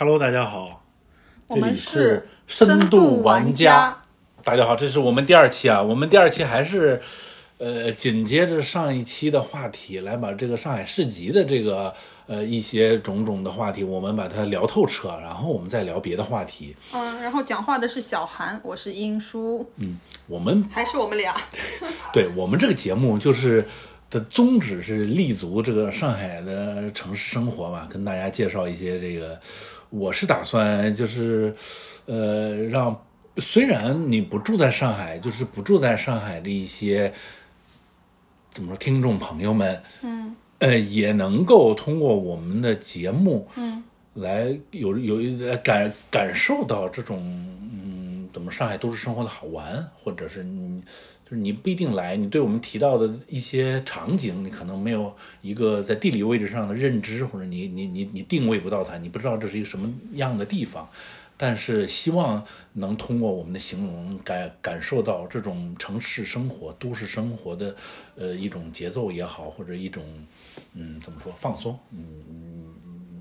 Hello，大家好，我们这里是深度玩家。大家好，这是我们第二期啊，我们第二期还是呃紧接着上一期的话题来把这个上海市集的这个呃一些种种的话题，我们把它聊透彻，然后我们再聊别的话题。嗯，然后讲话的是小韩，我是英叔，嗯我们还是我们俩。对我们这个节目就是的宗旨是立足这个上海的城市生活嘛，跟大家介绍一些这个。我是打算就是，呃，让虽然你不住在上海，就是不住在上海的一些怎么说听众朋友们，嗯。呃，也能够通过我们的节目，嗯。来有有感感受到这种嗯，怎么上海都市生活的好玩，或者是你就是你不一定来，你对我们提到的一些场景，你可能没有一个在地理位置上的认知，或者你你你你定位不到它，你不知道这是一个什么样的地方。但是希望能通过我们的形容感感受到这种城市生活、都市生活的呃一种节奏也好，或者一种嗯怎么说放松，嗯，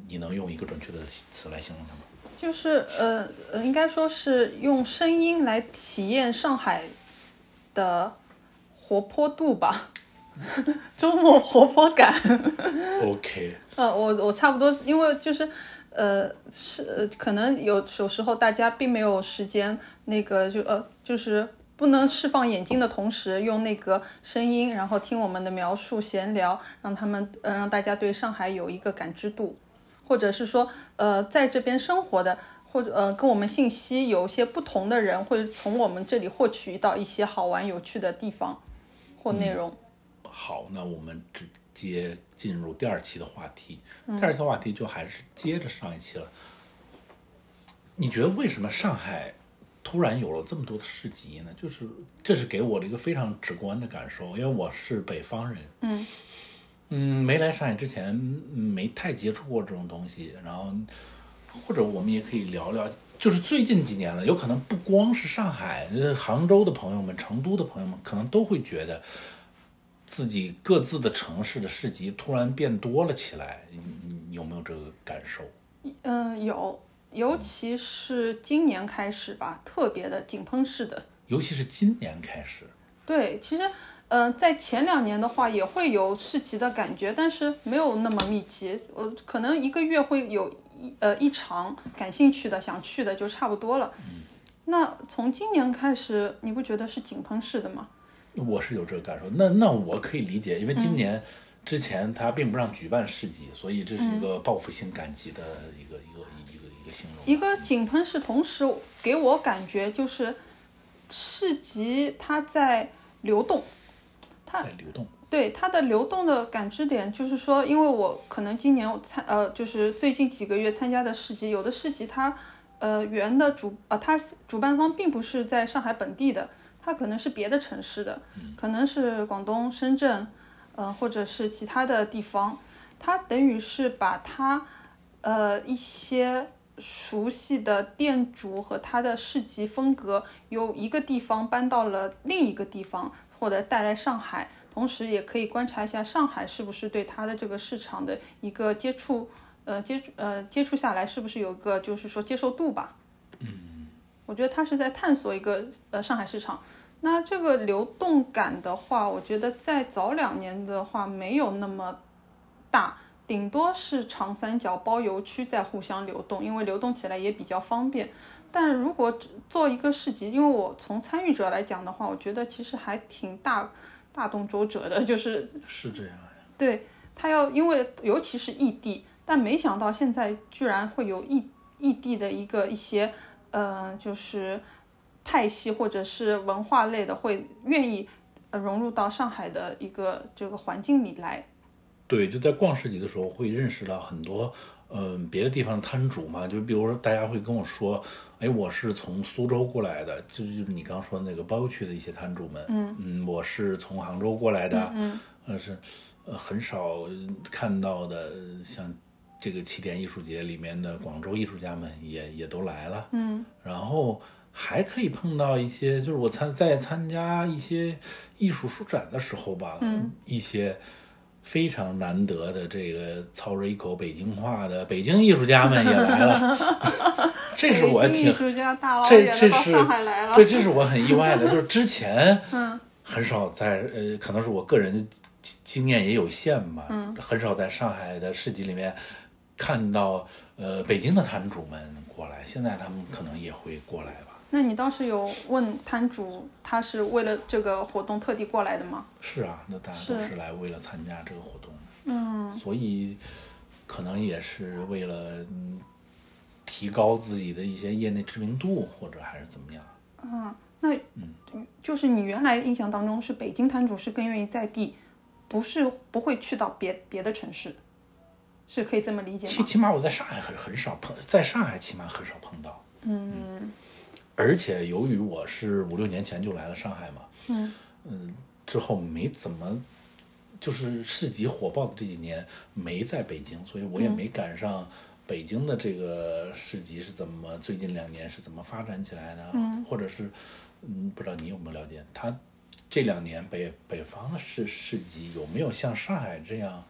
你能用一个准确的词来形容它吗？就是呃呃，应该说是用声音来体验上海的活泼度吧，周末活泼感。OK，呃，我我差不多，因为就是，呃，是呃可能有有时候大家并没有时间，那个就呃就是不能释放眼睛的同时，用那个声音，然后听我们的描述闲聊，让他们呃让大家对上海有一个感知度，或者是说呃在这边生活的。或者呃，跟我们信息有一些不同的人，会从我们这里获取到一些好玩有趣的地方或内容。好，那我们直接进入第二期的话题。第二期话题就还是接着上一期了。你觉得为什么上海突然有了这么多的市集呢？就是这是给我的一个非常直观的感受，因为我是北方人，嗯嗯，没来上海之前嗯没太接触过这种东西，然后或者我们也可以聊聊，就是最近几年了，有可能不光是上海，呃杭州的朋友们、成都的朋友们，可能都会觉得自己各自的城市的市集突然变多了起来，你你有没有这个感受？嗯，有，尤其是今年开始吧，特别的井喷式的。尤其是今年开始，对，其实，嗯、在前两年的话也会有市集的感觉，但是没有那么密集。我可能一个月会有一呃一场感兴趣的、想去的就差不多了。那从今年开始，你不觉得是井喷式的吗？我是有这个感受。那那我可以理解，因为今年之前他并不让举办市集，所以这是一个报复性赶集的一个、一个一个一个形容。一个井喷式，同时给我感觉就是市集它在流动。它在流动，对它的流动的感知点，就是说，因为我可能今年我参呃，就是最近几个月参加的市集，有的市集它呃原的主呃它主办方并不是在上海本地的，它可能是别的城市的，可能是广东深圳，呃或者是其他的地方，它等于是把它呃一些熟悉的店主和他的市集风格，由一个地方搬到了另一个地方，或者带来上海，同时也可以观察一下上海是不是对它的这个市场的一个接触，呃接触呃接触下来是不是有个就是说接受度吧。嗯，我觉得他是在探索一个呃上海市场。那这个流动感的话，我觉得在早两年的话没有那么大，顶多是长三角包邮区在互相流动，因为流动起来也比较方便。但如果只做一个市集，因为我从参与者来讲的话，我觉得其实还挺大大动周折的，就是是这样呀。对他要，因为尤其是异地，但没想到现在居然会有异异地的一个一些，呃，就是派系或者是文化类的，会愿意呃融入到上海的一个这个环境里来。对，就在逛市集的时候会认识到很多，嗯、别的地方的摊主嘛，就比如说大家会跟我说，哎，我是从苏州过来的，就是就是你刚刚说的那个包邮区的一些摊主们，嗯我是从杭州过来的，嗯，呃是，呃很少看到的，像这个起点艺术节里面的广州艺术家们也也都来了，嗯，然后还可以碰到一些，就是我参在参加一些艺术书展的时候吧，嗯，一些。非常难得的这个操着一口北京话的北京艺术家们也来了，这是我挺这这是对，这是我很意外的，就是之前 嗯很少在呃，可能是我个人的经经验也有限吧，嗯很少在上海的市集里面看到呃北京的摊主们过来，现在他们可能也会过来吧。那你当时有问摊主，他是为了这个活动特地过来的吗？是啊，那大家都是是来为了参加这个活动，嗯，所以可能也是为了嗯提高自己的一些业内知名度，或者还是怎么样。那嗯，就是你原来印象当中是北京摊主是更愿意在地，不是不会去到别别的城市，是可以这么理解吗？起起码我在上海很很少碰，在上海起码很少碰到。嗯，而且由于我是五六年前就来了上海嘛，嗯之后没怎么，就是市集火爆的这几年没在北京，所以我也没赶上北京的这个市集是怎么最近两年是怎么发展起来的，嗯，或者是嗯，不知道你有没有了解，他这两年北北方的市市集有没有像上海这样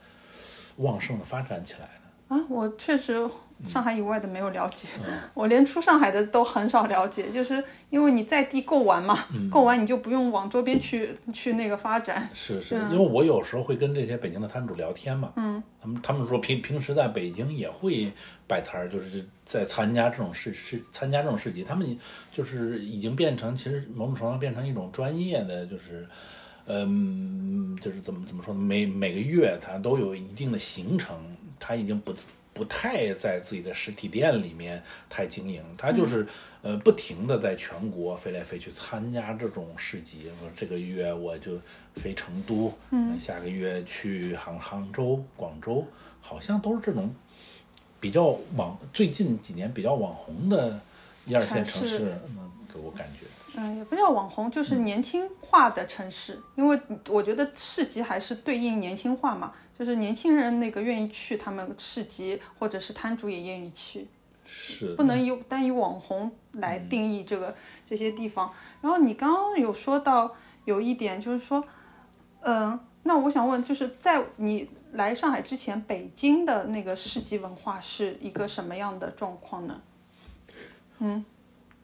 旺盛的发展起来呢？啊，我确实上海以外的没有了解，嗯 我连出上海的都很少了解，就是因为你在地够玩嘛，嗯够玩你就不用往周边去去那个发展。是是，因为我有时候会跟这些北京的摊主聊天嘛，嗯，他们他们说平平时在北京也会摆摊儿，就是在参加这种市市参加这种市集，他们就是已经变成其实某种程度上变成一种专业的，就是。嗯，就是怎么怎么说呢？每每个月它都有一定的行程，它已经不不太在自己的实体店里面太经营，他就是、呃不停的在全国飞来飞去参加这种市集。说这个月我就飞成都，嗯，下个月去杭杭州、广州，好像都是这种比较网最近几年比较网红的一二线城市，嗯，给我感觉。嗯，也不叫网红，就是年轻化的城市，因为我觉得市集还是对应年轻化嘛，就是年轻人那个愿意去他们市集，或者是摊主也愿意去，是。不能以单以网红来定义这个、这些地方。然后你刚刚有说到有一点，就是说，嗯、那我想问，就是在你来上海之前，北京的那个市集文化是一个什么样的状况呢？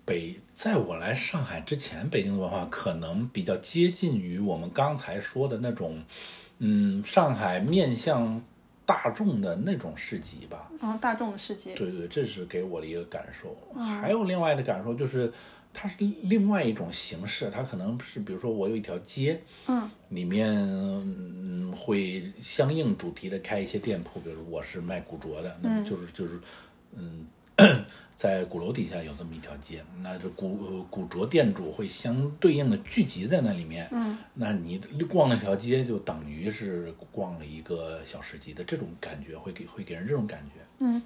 北，在我来上海之前，北京的文化可能比较接近于我们刚才说的那种，嗯，上海面向大众的那种市集吧。嗯，大众的市集，对对，这是给我的一个感受。还有另外的感受就是，它是另外一种形式，它可能是比如说我有一条街，嗯，里面嗯会相应主题的开一些店铺，比如我是卖古着的，那么就是就是嗯。在鼓楼底下有这么一条街，那这古呃古着店主会相对应的聚集在那里面。嗯，那你逛那条街就等于是逛了一个小市集的这种感觉，会给会给人这种感觉。嗯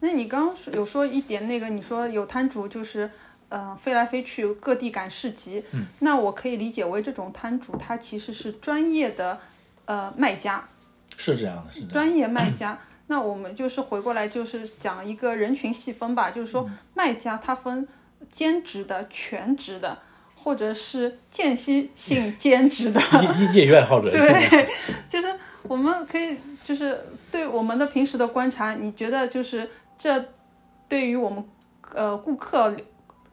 那你刚刚有说一点那个，你说有摊主就是，嗯、飞来飞去各地赶市集，嗯，那我可以理解为这种摊主他其实是专业的，呃，卖家，是这样的，是这样的。专业卖家。那我们就是回过来就是讲一个人群细分吧，就是说卖家他分兼职的、全职的，或者是间歇性 兼职的，业余爱好者。对，就是我们可以，就是对我们的平时的观察，你觉得就是这对于我们呃顾客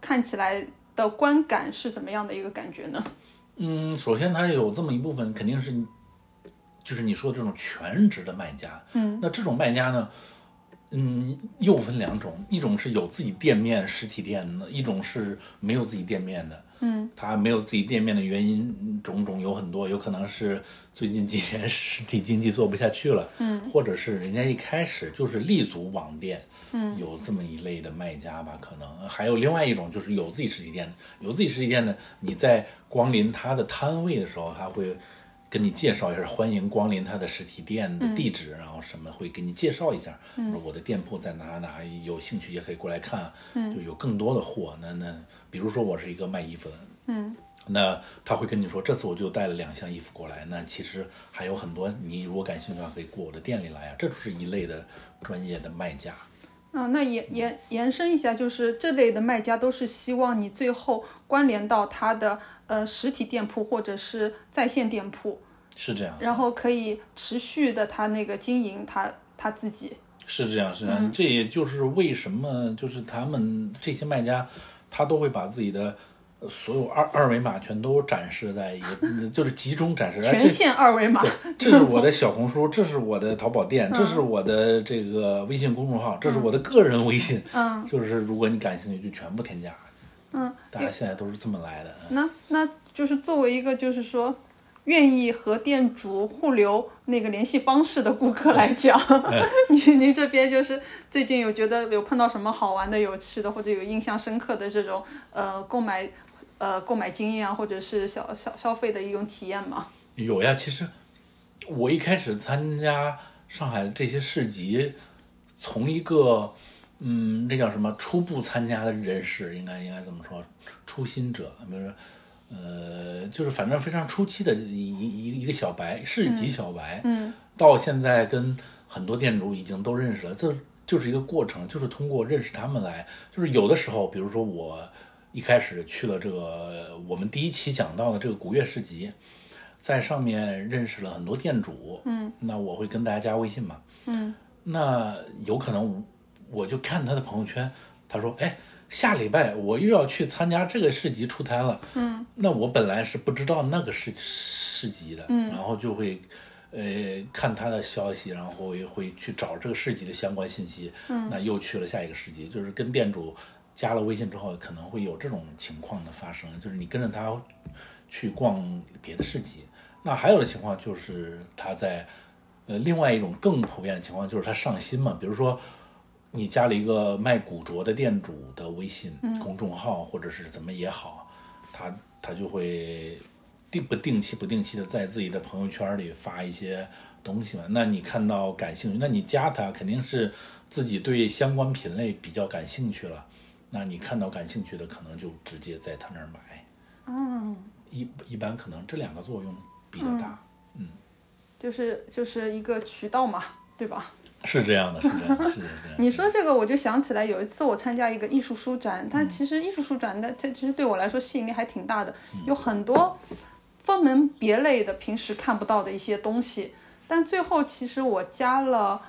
看起来的观感是什么样的一个感觉呢？嗯，首先它有这么一部分，肯定是就是你说的这种全职的卖家。嗯，那这种卖家呢，嗯，又分两种，一种是有自己店面实体店的，一种是没有自己店面的。嗯，他没有自己店面的原因嗯种种有很多，有可能是最近几年 实体经济做不下去了，嗯，或者是人家一开始就是立足网店，嗯，有这么一类的卖家吧，可能。还有另外一种就是有自己实体店的，有自己实体店的，你在光临他的摊位的时候，他会跟你介绍一下，欢迎光临他的实体店的地址，然后什么会给你介绍一下，说我的店铺在哪哪，有兴趣也可以过来看，就有更多的货。那那比如说我是一个卖衣服的，嗯，那他会跟你说，这次我就带了两箱衣服过来，那其实还有很多，你如果感兴趣的话，可以过我的店里来啊，这就是一类的专业的卖家。嗯，那延延延伸一下，就是这类的卖家都是希望你最后关联到他的呃实体店铺或者是在线店铺，是这样，然后可以持续的他那个经营他他自己。是这样，是这样，这也就是为什么就是他们这些卖家，他都会把自己的呃所有二二维码全都展示在一个，就是集中展示。哎这全线二维码，这是我的小红书，这是我的淘宝店，这是我的这个微信公众号，这是我的个人微信。嗯，就是如果你感兴趣，就全部添加。嗯，大家现在都是这么来的。那那就是作为一个就是说愿意和店主互留那个联系方式的顾客来讲，您您这边就是最近有觉得有碰到什么好玩的、有趣的或者有印象深刻的这种呃购买呃购买经验啊，或者是消消消费的一种体验吗？有呀，其实我一开始参加上海这些市集，从一个嗯，那叫什么初步参加的人士，应该应该怎么说？初心者，比如说呃，就是反正非常初期的一一一一个小白，市级小白，嗯，到现在跟很多店主已经都认识了，这就是一个过程，就是通过认识他们来，就是有的时候，比如说我一开始去了这个我们第一期讲到的这个古月市集，在上面认识了很多店主，嗯，那我会跟大家加微信嘛，嗯，那有可能我就看他的朋友圈，他说，哎。下礼拜我又要去参加这个市集出摊了，嗯，那我本来是不知道那个市市集的，嗯然后就会，呃，看他的消息，然后也会去找这个市集的相关信息，嗯，那又去了下一个市集，就是跟店主加了微信之后，可能会有这种情况的发生，就是你跟着他去逛别的市集，那还有的情况就是他在，呃，另外一种更普遍的情况就是他上新嘛，比如说。你加了一个卖古着的店主的微信公众号，或者是怎么也好，他他就会定不定期不定期的在自己的朋友圈里发一些东西嘛。那你看到感兴趣，那你加他肯定是自己对相关品类比较感兴趣了。那你看到感兴趣的，可能就直接在他那儿买。嗯，一一般可能这两个作用比较大。嗯就是就是一个渠道嘛，对吧？是这样的，是这样的，是这样的。你说这个，我就想起来有一次我参加一个艺术书展，它其实艺术书展的，它其实对我来说吸引力还挺大的，有很多分门别类的平时看不到的一些东西。但最后其实我加了，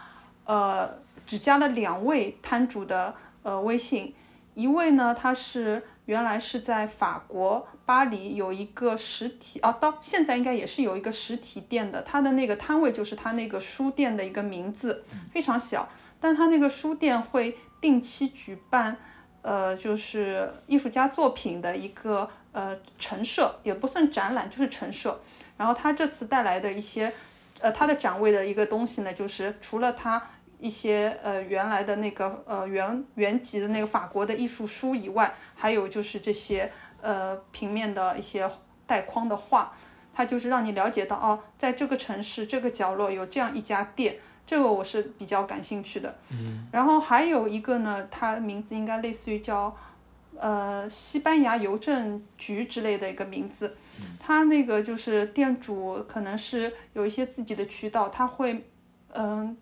呃，只加了两位摊主的呃微信，一位呢他是原来是在法国巴黎有一个实体哦，到现在应该也是有一个实体店的，他的那个摊位就是他那个书店的一个名字，非常小，但他那个书店会定期举办，呃，就是艺术家作品的一个呃陈设，也不算展览，就是陈设。然后他这次带来的一些，呃，他的展位的一个东西呢，就是除了他一些呃原来的那个呃原原籍的那个法国的艺术书以外，还有就是这些呃平面的一些带框的画，它就是让你了解到哦，在这个城市这个角落有这样一家店，这个我是比较感兴趣的。嗯，然后还有一个呢，它名字应该类似于叫呃西班牙邮政局之类的一个名字。它那个就是店主可能是有一些自己的渠道，他会嗯、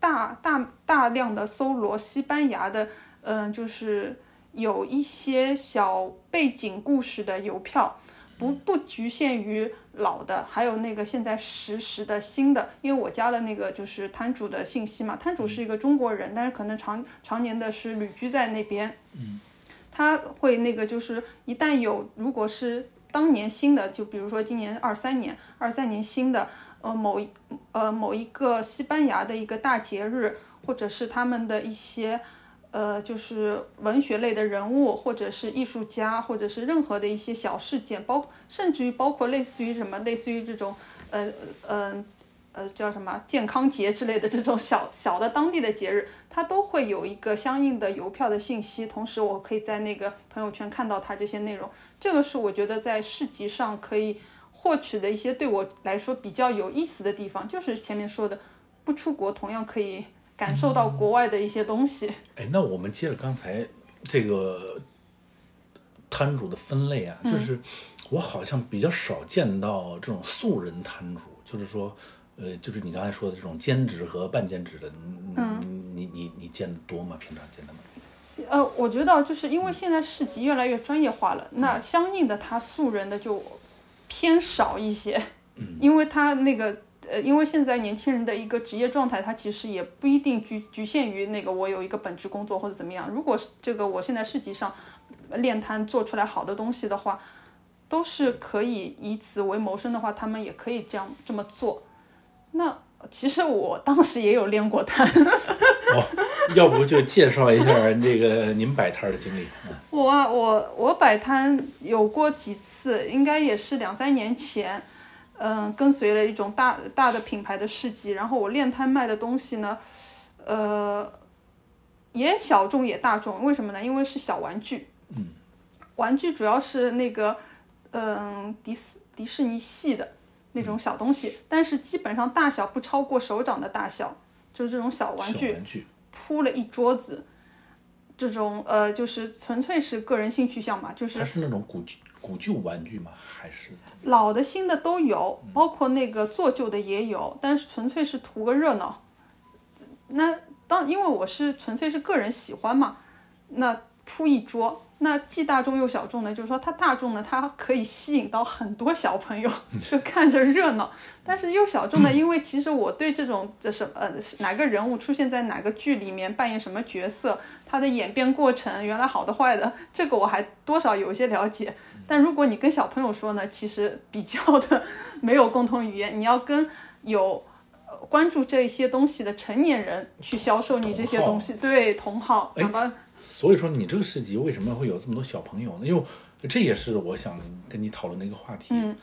大大大量的搜罗西班牙的嗯、就是有一些小背景故事的邮票，不不局限于老的，还有那个现在实时的新的。因为我加了那个就是摊主的信息嘛，摊主是一个中国人，但是可能常常年的是旅居在那边。嗯，他会那个就是一旦有如果是当年新的，就比如说今年二三年、二三年新的，呃某一呃某一个西班牙的一个大节日，或者是他们的一些。呃，就是文学类的人物，或者是艺术家，或者是任何的一些小事件，包甚至于包括类似于什么，类似于这种呃呃呃叫什么健康节之类的这种小小的当地的节日，它都会有一个相应的邮票的信息。同时，我可以在那个朋友圈看到它这些内容。这个是我觉得在市集上可以获取的一些对我来说比较有意思的地方，就是前面说的，不出国同样可以。感受到国外的一些东西。哎，那我们接着刚才这个摊主的分类啊，就是我好像比较少见到这种素人摊主，就是说，呃，就是你刚才说的这种兼职和半兼职的，嗯，你你你见的多吗？平常见的吗？呃，我觉得就是因为现在市集越来越专业化了，那相应的他素人的就偏少一些。因为他那个呃，因为现在年轻人的一个职业状态，他其实也不一定局局限于那个我有一个本职工作或者怎么样。如果是这个我现在市集上练摊做出来好的东西的话，都是可以以此为谋生的话，他们也可以这样这么做。那其实我当时也有练过摊，哦，要不就介绍一下这个您摆摊儿的经历。嗯我啊，我我摆摊有过几次，应该也是两三年前，嗯，跟随了一种大大的品牌的市集，然后我练摊卖的东西呢，呃，也小众也大众，为什么呢？因为是小玩具，嗯，玩具主要是那个，嗯，迪斯迪士尼系的那种小东西，但是基本上大小不超过手掌的大小，就是这种小玩具，玩具，铺了一桌子，这种呃，就是纯粹是个人性取向嘛，就是它是那种古旧古旧玩具吗？还是老的新的都有，包括那个做旧的也有，但是纯粹是图个热闹。那当因为我是纯粹是个人喜欢嘛，那铺一桌，那既大众又小众呢，就是说它大众呢，它可以吸引到很多小朋友，就看着热闹。但是又小众呢，因为其实我对这种这什呃哪个人物出现在哪个剧里面扮演什么角色，他的演变过程，原来好的坏的，这个我还多少有一些了解。但如果你跟小朋友说呢，其实比较的没有共同语言，你要跟有。呃关注这些东西的成年人去销售你这些东西，对同好讲到所以说你这个市集为什么会有这么多小朋友呢？因为这也是我想跟你讨论的一个话题。嗯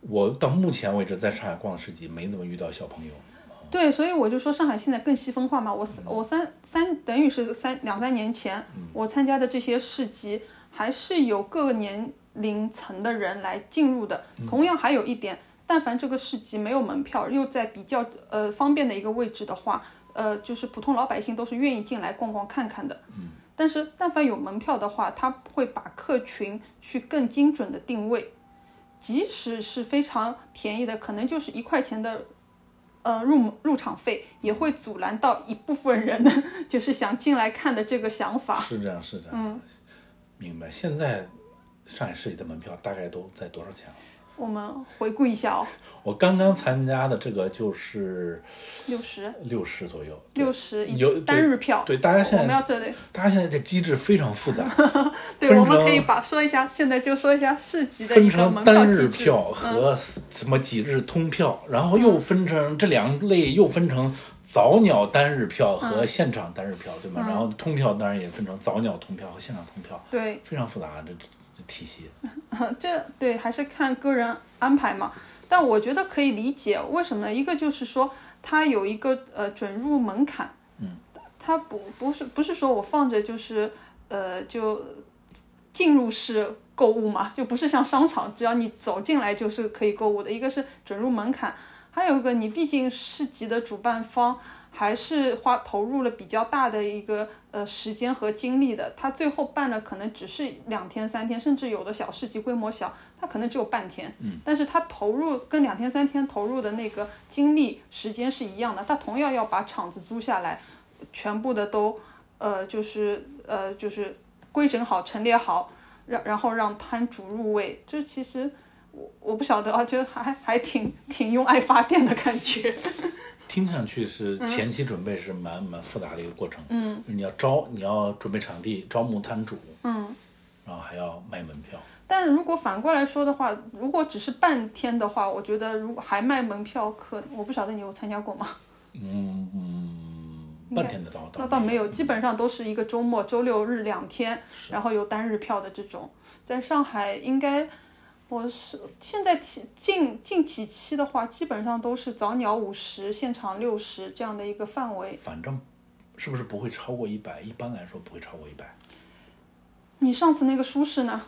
我到目前为止在上海逛市集，没怎么遇到小朋友。对，所以我就说上海现在更细分化嘛。我我三三等于是三两三年前我参加的这些市集，还是有各个年龄层的人来进入的。同样还有一点，但凡这个市集没有门票，又在比较呃方便的一个位置的话，呃，就是普通老百姓都是愿意进来逛逛看看的。但是但凡有门票的话，他会把客群去更精准的定位，即使是非常便宜的，可能就是一块钱的。呃，入入场费也会阻拦到一部分人的，就是想进来看的这个想法。是这样，是这样。嗯，明白。现在上海市集的门票大概都在多少钱了？我们回顾一下哦，我刚刚参加的这个就是六十，六十左右，六十一有单日票。对，大家现在我们要在这里，大家现在的机制非常复杂，对，我们可以把说一下，现在就说一下市级的分一个门成单日。票和什么几日通票，然后又分成这两类，又分成早鸟单日票和现场单日票，对吗？然后通票当然也分成早鸟通票和现场通票，对，非常复杂这体系。这对还是看个人安排嘛。但我觉得可以理解，为什么呢？一个就是说，它有一个呃准入门槛，嗯，它不不是不是说我放着就是呃就进入式购物嘛，就不是像商场，只要你走进来就是可以购物的。一个是准入门槛，还有一个你毕竟市集的主办方还是花投入了比较大的一个呃时间和精力的，他最后办了可能只是两天三天，甚至有的小市集规模小，他可能只有半天，嗯，但是他投入跟两天三天投入的那个精力时间是一样的，他同样要把场子租下来，全部的都呃就是呃就是规整好陈列好，让然后让摊主入位，这其实。我我不晓得啊，就还还挺挺用爱发电的感觉。听上去是前期准备是蛮蛮复杂的一个过程，嗯，你要招，你要准备场地，招募摊主，嗯，然后还要卖门票，但如果反过来说的话，如果只是半天的话，我觉得如果还卖门票，可我不晓得你有参加过吗？嗯嗯，半天的倒那倒没有，基本上都是一个周末，周六日两天，然后有单日票的这种，在上海应该。我是现在近近近几期的话，基本上都是早鸟五十，现场六十这样的一个范围。反正是不是不会超过一百？一般来说不会超过一百。你上次那个舒适呢？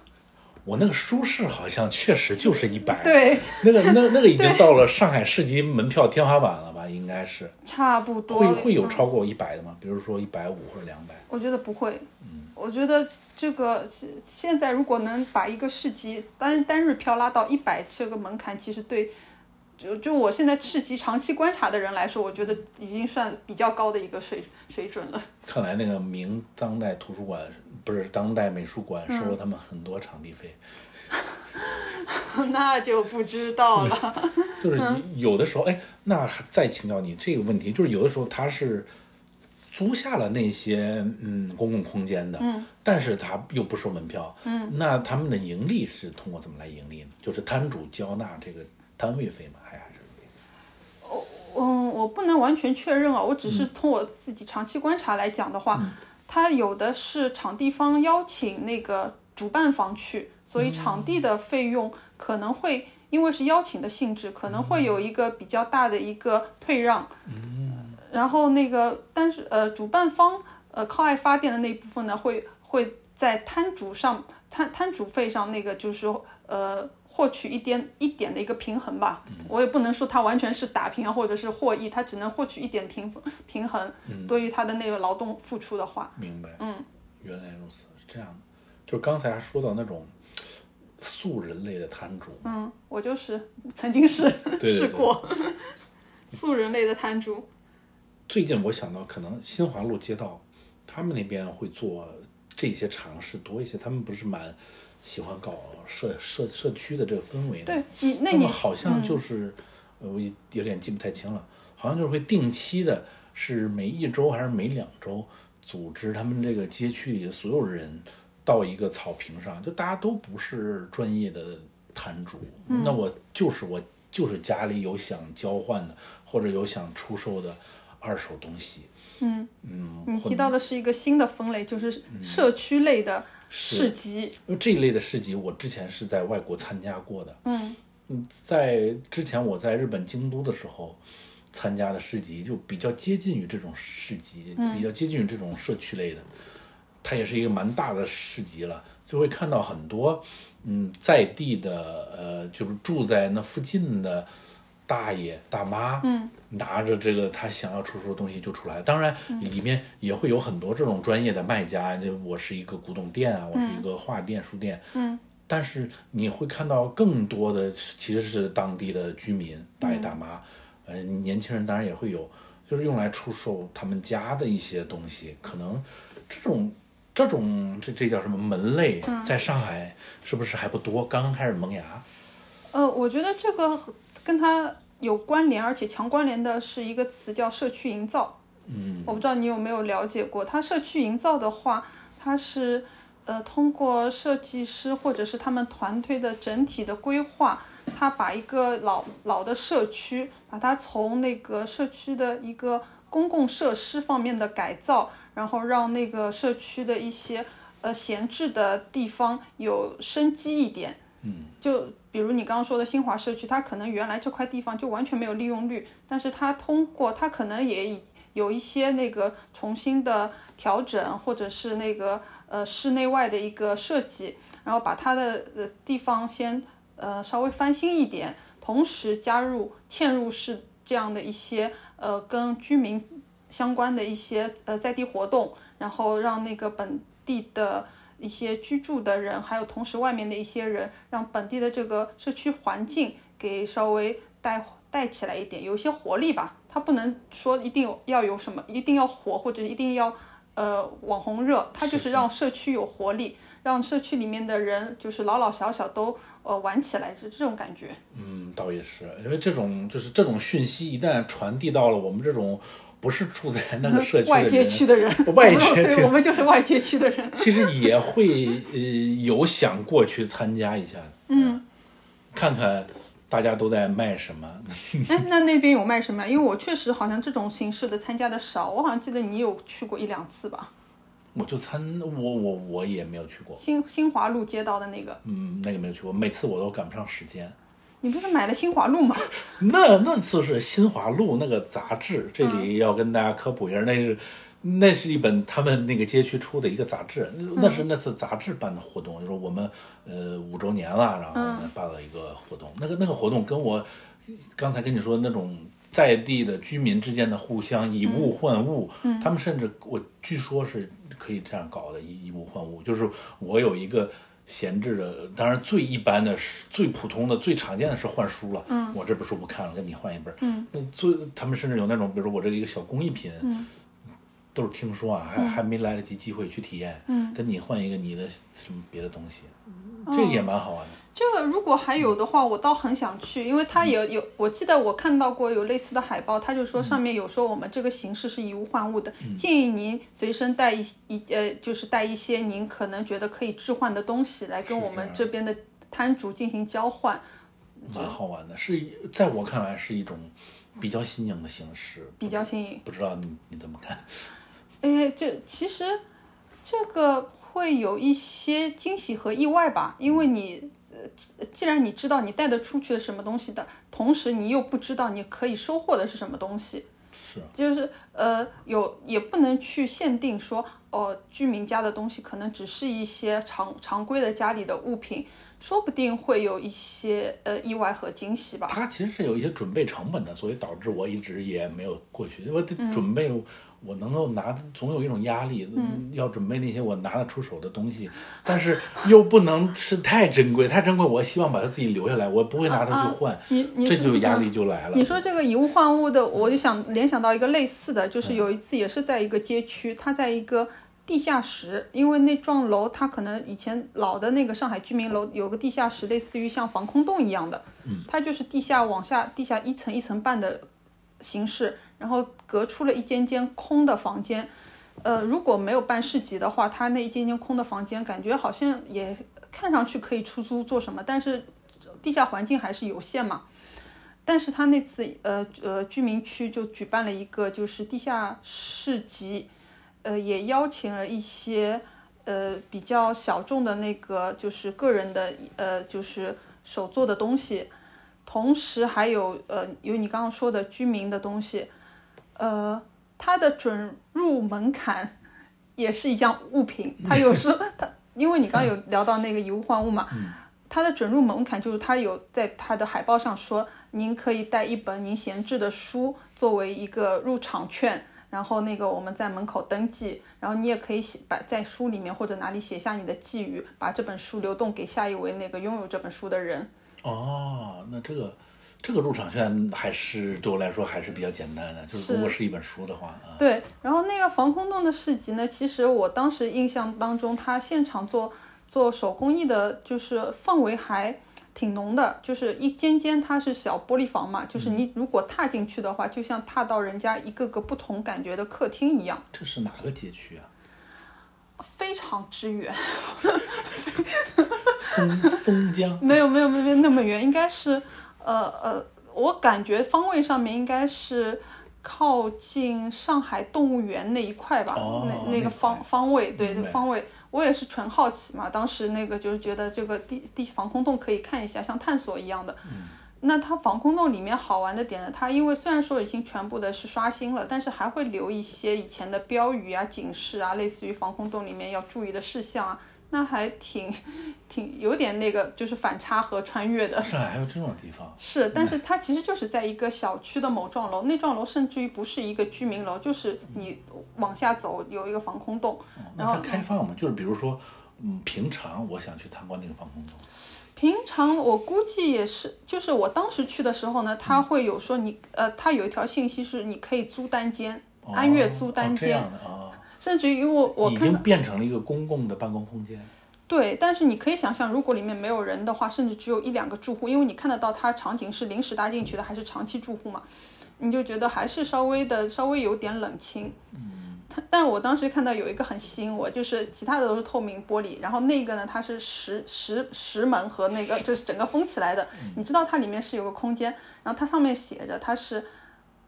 我那个舒适好像确实就是一百，对，那个那那个已经到了上海市级门票天花板了吧？应该是差不多。会会有超过一百的吗？比如说一百五或者两百？我觉得不会。嗯，我觉得这个现现在如果能把一个市集单单日票拉到一百这个门槛，其实对就就我现在市集长期观察的人来说，我觉得已经算比较高的一个水水准了。看来那个明当代图书馆不是当代美术馆收了他们很多场地费。那就不知道了。就是有的时候，哎，那再请教你这个问题，就是有的时候他是租下了那些嗯公共空间的，嗯，但是他又不收门票，嗯，那他们的盈利是通过怎么来盈利呢？就是摊主交纳这个摊位费吗？还还是？嗯，我不能完全确认啊，我只嗯是从我自己长期观察来讲的话，它有的是场地方邀请那个主办方去，所以场地的费用可能会因为是邀请的性质，可能会有一个比较大的一个退让。然后那个，但是呃，主办方呃靠爱发电的那一部分呢，会会在摊主上摊摊主费上那个就是呃获取一点一点的一个平衡吧。我也不能说它完全是打平啊，或者是获益，它只能获取一点平平衡。对于它的那个劳动付出的话，明白，嗯，原来如此，是这样的。就刚才还说到那种素人类的摊主，嗯，我就是曾经是试过 素人类的摊主。最近我想到，可能新华路街道他们那边会做这些尝试多一些。他们不是蛮喜欢搞社社社区的这个氛围的。对你，那你好像就是，呃，我有点记不太清了，好像就是会定期的，是每一周还是每两周，组织他们这个街区里的所有人到一个草坪上，就大家都不是专业的摊主，那我就是我就是家里有想交换的，或者有想出售的二手东西，嗯嗯，你提到的是一个新的分类，就是社区类的市集。因为这一类的市集，我之前是在外国参加过的。嗯嗯，在之前我在日本京都的时候参加的市集，就比较接近于这种市集，比较接近于这种社区类的。它也是一个蛮大的市集了，就会看到很多嗯在地的呃，就是住在那附近的大爷大妈，嗯，拿着这个他想要出售的东西就出来。当然，里面也会有很多这种专业的卖家，就我是一个古董店啊，我是一个画店、书店，嗯，但是你会看到更多的其实是当地的居民大爷大妈，呃，年轻人当然也会有，就是用来出售他们家的一些东西。可能这种这种这这叫什么门类，在上海是不是还不多？刚刚开始萌芽。呃，我觉得这个跟它有关联，而且强关联的是一个词叫社区营造。嗯，我不知道你有没有了解过，它社区营造的话，它是呃通过设计师或者是他们团队的整体的规划，它把一个老老的社区，把它从那个社区的一个公共设施方面的改造，然后让那个社区的一些呃闲置的地方有生机一点。嗯就比如你刚刚说的新华社区，它可能原来这块地方就完全没有利用率，但是它通过它可能也已有一些那个重新的调整，或者是那个呃室内外的一个设计，然后把它的呃地方先呃稍微翻新一点，同时加入嵌入式这样的一些呃跟居民相关的一些呃在地活动，然后让那个本地的。一些居住的人，还有同时外面的一些人，让本地的这个社区环境给稍微带带起来一点，有一些活力吧。它不能说一定要有什么，一定要火或者一定要呃网红热，它就是让社区有活力，让社区里面的人就是老老小小都呃玩起来，是这种感觉。嗯，倒也是，因为这种就是这种讯息一旦传递到了我们这种不是住在那个 社区的外街区的人，外街区 对我们就是外街区的人。其实也会呃有想过去参加一下，嗯，看看大家都在卖什么。那那那边有卖什么？因为我确实好像这种形式的参加的少，我好像记得你有去过一两次吧。我就参我我我也没有去过，新新华路街道的那个，嗯，那个没有去过，每次我都赶不上时间。你不是买了新华路吗？那那次是新华路那个杂志，这里要跟大家科普一下，那是那是一本他们那个街区出的一个杂志，那是那次杂志办的活动，就是我们呃五周年了，然后呢办了一个活动，那个那个活动跟我刚才跟你说的那种在地的居民之间的互相以物换物，他们甚至我据说是可以这样搞的，以以物换物，就是我有一个。闲置的，当然最一般的是最普通的、最常见的是换书了。嗯，我这本书不看了，跟你换一本。嗯，那最他们甚至有那种，比如说我这个一个小工艺品，嗯，都是听说啊，还、还没来得及机会去体验。嗯，跟你换一个你的什么别的东西，这个也蛮好玩的。这个如果还有的话，我倒很想去，因为他也有，我记得我看到过有类似的海报，他就说上面有说我们这个形式是以物换物的，建议您随身带一一呃，就是带一些您可能觉得可以置换的东西来跟我们这边的摊主进行交换。蛮好玩的，是在我看来是一种比较新颖的形式。比较新颖，不知道你你怎么看？哎，这其实这个会有一些惊喜和意外吧，因为你。既然你知道你带得出去的什么东西的同时，你又不知道你可以收获的是什么东西，是，就是呃，有也不能去限定说，哦，居民家的东西可能只是一些常常规的家里的物品，说不定会有一些呃意外和惊喜吧。它其实是有一些准备成本的，所以导致我一直也没有过去，我得准备。我能够拿，总有一种压力，要准备那些我拿得出手的东西，但是又不能是太珍贵，太珍贵，我希望把它自己留下来，我不会拿它去换，这就压力就来了。你说这个以物换物的，我就想联想到一个类似的，就是有一次也是在一个街区，它在一个地下室，因为那幢楼它可能以前老的那个上海居民楼有个地下室，类似于像防空洞一样的，它就是地下往下，地下一层一层半的形式。然后隔出了一间间空的房间，呃，如果没有办市集的话，它那一间间空的房间感觉好像也看上去可以出租做什么，但是地下环境还是有限嘛。但是他那次呃呃居民区就举办了一个就是地下市集，呃，也邀请了一些呃比较小众的那个就是个人的呃就是手做的东西，同时还有呃有你刚刚说的居民的东西。呃，它的准入门槛也是一项物品。它有时 它，因为你刚刚有聊到那个以物换物嘛，它的准入门槛就是它有在它的海报上说，您可以带一本您闲置的书作为一个入场券，然后那个我们在门口登记，然后你也可以写把在书里面或者哪里写下你的寄语，把这本书流动给下一位那个拥有这本书的人。哦，那这个。这个入场券还是对我来说还是比较简单的，就是如果是一本书的话啊。对，然后那个防空洞的市集呢，其实我当时印象当中，它现场做做手工艺的，就是氛围还挺浓的，就是一间间它是小玻璃房嘛，就是你如果踏进去的话，就像踏到人家一个个不同感觉的客厅一样。这是哪个街区啊？非常之远。松松江？没有没有没有那么远，应该是。呃呃，我感觉方位上面应该是靠近上海动物园那一块吧，那那个方方位，对，那个方位。我也是纯好奇嘛，当时那个就是觉得这个地地防空洞可以看一下，像探索一样的。那它防空洞里面好玩的点呢，它因为虽然说已经全部的是刷新了，但是还会留一些以前的标语啊、警示啊，类似于防空洞里面要注意的事项啊。那还挺，挺有点那个，就是反差和穿越的。上海还有这种地方？是，但是它其实就是在一个小区的某幢楼，那幢楼甚至于不是一个居民楼，就是你往下走有一个防空洞。那它开放吗？就是比如说，嗯，平常我想去参观那个防空洞。平常我估计也是，就是我当时去的时候呢，他会有说你，呃，他有一条信息是你可以租单间，安月租单间。甚至于我我已经变成了一个公共的办公空间。对，但是你可以想象，如果里面没有人的话，甚至只有一两个住户，因为你看得到它场景是临时搭进去的还是长期住户嘛，你就觉得还是稍微的稍微有点冷清。嗯。但我当时看到有一个很吸引我，就是其他的都是透明玻璃，然后那个呢它是石石石门和那个就是整个封起来的，你知道它里面是有个空间，然后它上面写着它是，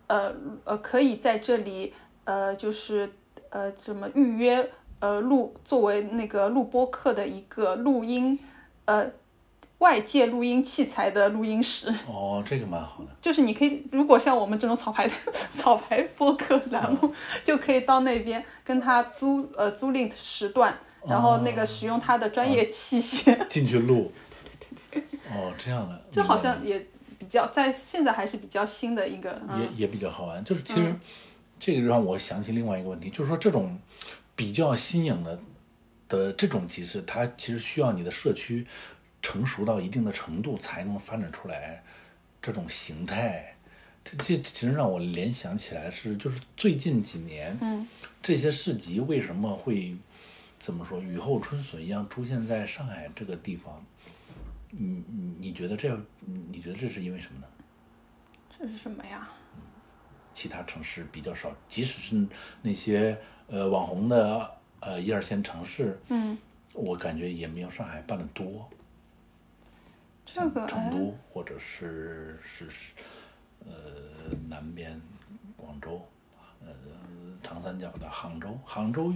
呃呃可以在这里呃就是。呃，怎么预约？呃，录作为那个录播课的一个录音，呃，外界录音器材的录音室。哦，这个蛮好的。就是你可以，如果像我们这种草牌草牌播客栏目，就可以到那边跟他租呃租赁时段，然后那个使用他的专业器械进去录。对对对。哦，这样的。就好像也比较在现在还是比较新的一个。也也比较好玩，就是其实。这个让我想起另外一个问题，就是说这种比较新颖的的这种集市，它其实需要你的社区成熟到一定的程度，才能发展出来这种形态。这这其实让我联想起来是，就是最近几年，嗯，这些市集为什么会怎么说雨后春笋一样出现在上海这个地方，你你你觉得这你你觉得这是因为什么呢？这是什么呀？其他城市比较少，即使是那些呃网红的呃一二线城市，嗯，我感觉也没有上海办的多。这个哎成都或者是是是呃南边广州，呃长三角的杭州，杭州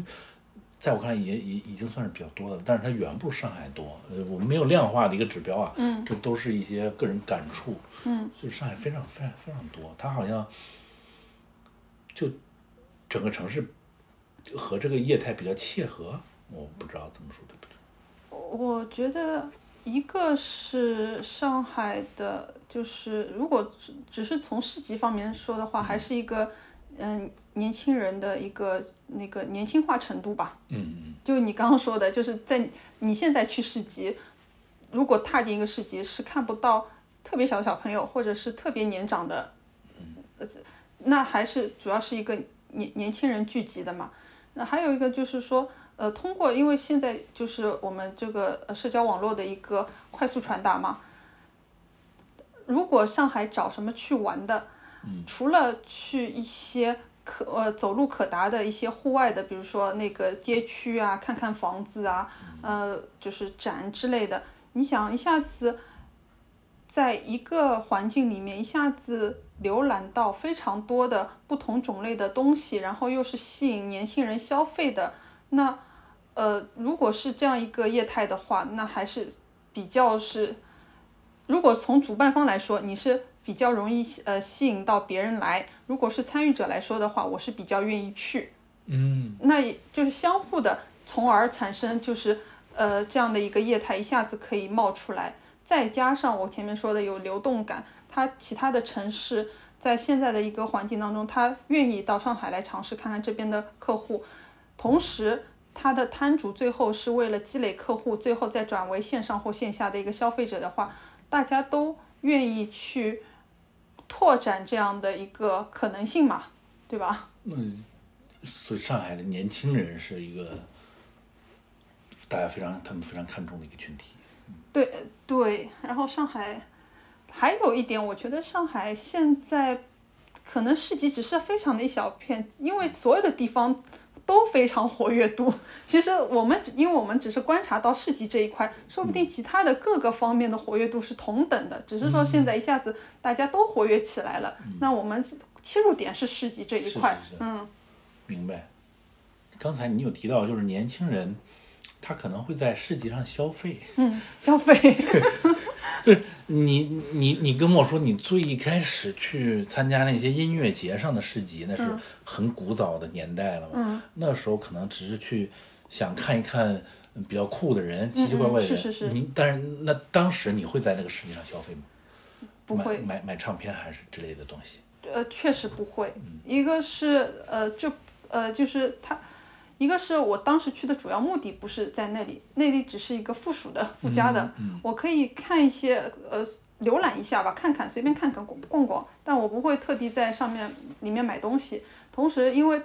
在我看来也也已经算是比较多的，但是它远不如上海多。呃，我们没有量化的一个指标啊，嗯，这都是一些个人感触，嗯，就是上海非常非常非常多，它好像就整个城市和这个业态比较切合，我不知道怎么说对不对。我觉得一个是上海的，就是如果只只是从市集方面说的话，还是一个嗯年轻人的一个那个年轻化程度吧。嗯嗯就你刚刚说的，就是在你现在去市集，如果踏进一个市集，是看不到特别小的小朋友，或者是特别年长的，呃，那还是主要是一个年年轻人聚集的嘛。那还有一个就是说，呃，通过因为现在就是我们这个呃社交网络的一个快速传达嘛，如果上海找什么去玩的，除了去一些可呃走路可达的一些户外的，比如说那个街区啊，看看房子啊，呃，就是展之类的。你想一下子，在一个环境里面一下子浏览到非常多的不同种类的东西，然后又是吸引年轻人消费的，那呃，如果是这样一个业态的话，那还是比较是，如果从主办方来说，你是比较容易呃吸引到别人来；如果是参与者来说的话，我是比较愿意去。嗯。那也就是相互的，从而产生就是呃这样的一个业态一下子可以冒出来，再加上我前面说的有流动感，它其他的城市在现在的一个环境当中，他愿意到上海来尝试看看这边的客户，同时他的摊主最后是为了积累客户，最后再转为线上或线下的一个消费者的话，大家都愿意去拓展这样的一个可能性嘛，对吧？嗯所以上海的年轻人是一个大家非常他们非常看重的一个群体。对对，然后上海还有一点，我觉得上海现在可能市集只是非常的一小片，因为所有的地方都非常活跃度。其实我们只因为我们只是观察到市集这一块，说不定其他的各个方面的活跃度是同等的，只是说现在一下子大家都活跃起来了，那我们切入点是市集这一块，是是是嗯。明白。刚才你有提到，就是年轻人他可能会在市集上消费。嗯，消费，就是你你你跟我说，你最一开始去参加那些音乐节上的市集，那是很古早的年代了嘛。嗯那时候可能只是去想看一看嗯比较酷的人、奇奇怪怪的人。是是是你但是那当时你会在那个市集上消费吗？不会买买买唱片还是之类的东西。呃，确实不会。一个是呃，就呃，就是它，一个是我当时去的主要目的不是在那里，那里只是一个附属的、附加的，我可以看一些呃，浏览一下吧，看看，随便看看逛逛逛，但我不会特地在上面里面买东西。同时，因为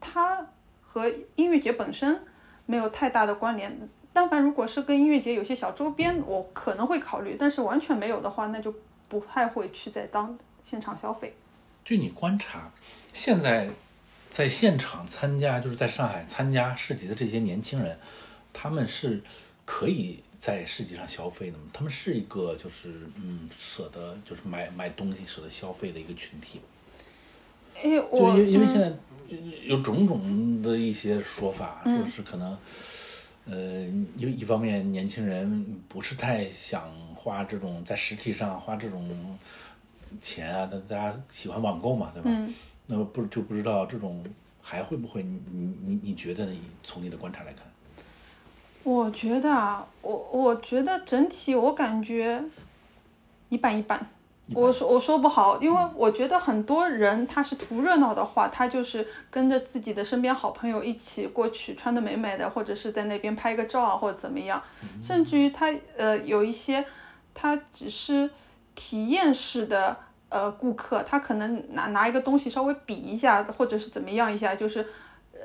它和音乐节本身没有太大的关联。但凡如果是跟音乐节有些小周边，我可能会考虑，但是完全没有的话，那就不太会去在当现场消费。据你观察，现在在现场参加，就是在上海参加市集的这些年轻人，他们是可以在市集上消费的吗？他们是一个就是嗯舍得就是买买东西舍得消费的一个群体吗。哎，就我因为因为嗯现在有种种的一些说法，嗯说是可能，呃，因为一方面年轻人不是太想花这种在实体上花这种钱啊，大大家喜欢网购嘛，对吧？嗯那么不就不知道这种还会不会？你你你你觉得呢？从你的观察来看，我觉得啊，我我觉得整体我感觉一半一半。我说我说不好，因为我觉得很多人他是图热闹的话，他就是跟着自己的身边好朋友一起过去，穿的美美的，或者是在那边拍个照啊，或者怎么样。甚至于他呃有一些，他只是体验式的呃顾客，他可能拿拿一个东西稍微比一下，或者是怎么样一下，就是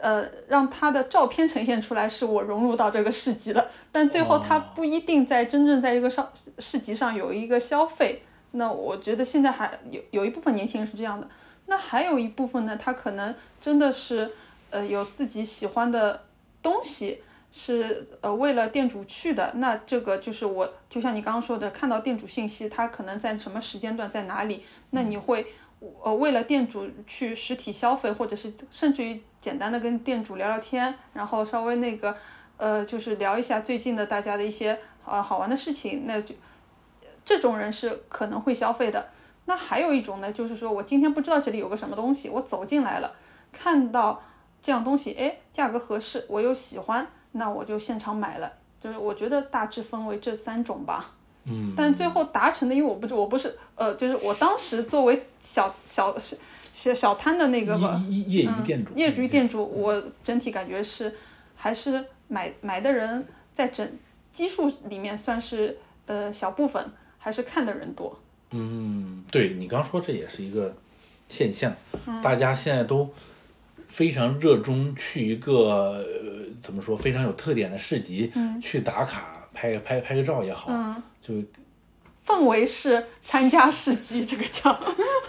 呃让他的照片呈现出来是我融入到这个市集了，但最后他不一定在真正在这个上市集上有一个消费。那我觉得现在还有有一部分年轻人是这样的，那还有一部分呢，他可能真的是呃有自己喜欢的东西。是呃为了店主去的，那这个就是我就像你刚刚说的，看到店主信息，他可能在什么时间段在哪里，那你会呃为了店主去实体消费，或者是甚至于简单的跟店主聊聊天，然后稍微那个呃就是聊一下最近的大家的一些呃好玩的事情，那就这种人是可能会消费的。那还有一种呢，就是说我今天不知道这里有个什么东西，我走进来了，看到这样东西，哎，价格合适，我又喜欢。那我就现场买了，就是我觉得大致分为这三种吧。嗯，但最后达成的，因为我不我不是呃，就是我当时作为小小小小摊的那个业业余店主，业余店主，我整体感觉是还是买买的人在整基数里面算是呃小部分，还是看的人多。嗯，对你刚说这也是一个现象，大家现在都。非常热衷去一个呃怎么说非常有特点的市集，去打卡拍拍拍个照也好，就氛围是参加市集，这个叫。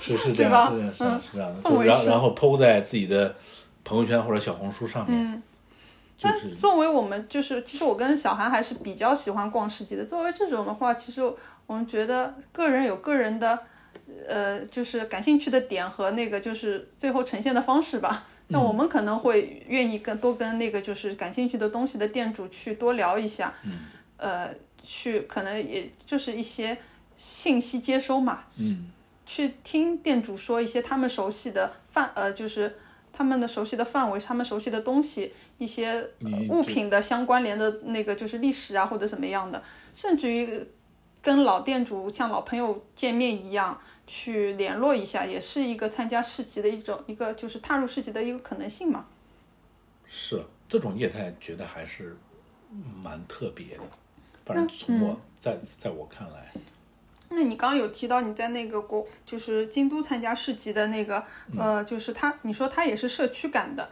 是是这样是是是这样的，就然然后 PO 在自己的朋友圈或者小红书上面。就是。作为我们就是其实我跟小韩还是比较喜欢逛市集的。作为这种的话，其实我们觉得个人有个人的呃就是感兴趣的点和那个就是最后呈现的方式吧。那我们可能会愿意跟多跟那个就是感兴趣的东西的店主去多聊一下，呃，去可能也就是一些信息接收嘛，去听店主说一些他们熟悉的范，呃，就是他们的熟悉的范围，他们熟悉的东西，一些物品的相关联的那个就是历史啊或者什么样的，甚至于跟老店主像老朋友见面一样。去联络一下，也是一个参加市集的一种，一个就是踏入市集的一个可能性嘛。是这种业态，觉得还是蛮特别的。反正从我在在我看来，那你刚刚有提到你在那个国，就是京都参加市集的那个，呃，就是他，你说他也是社区感的。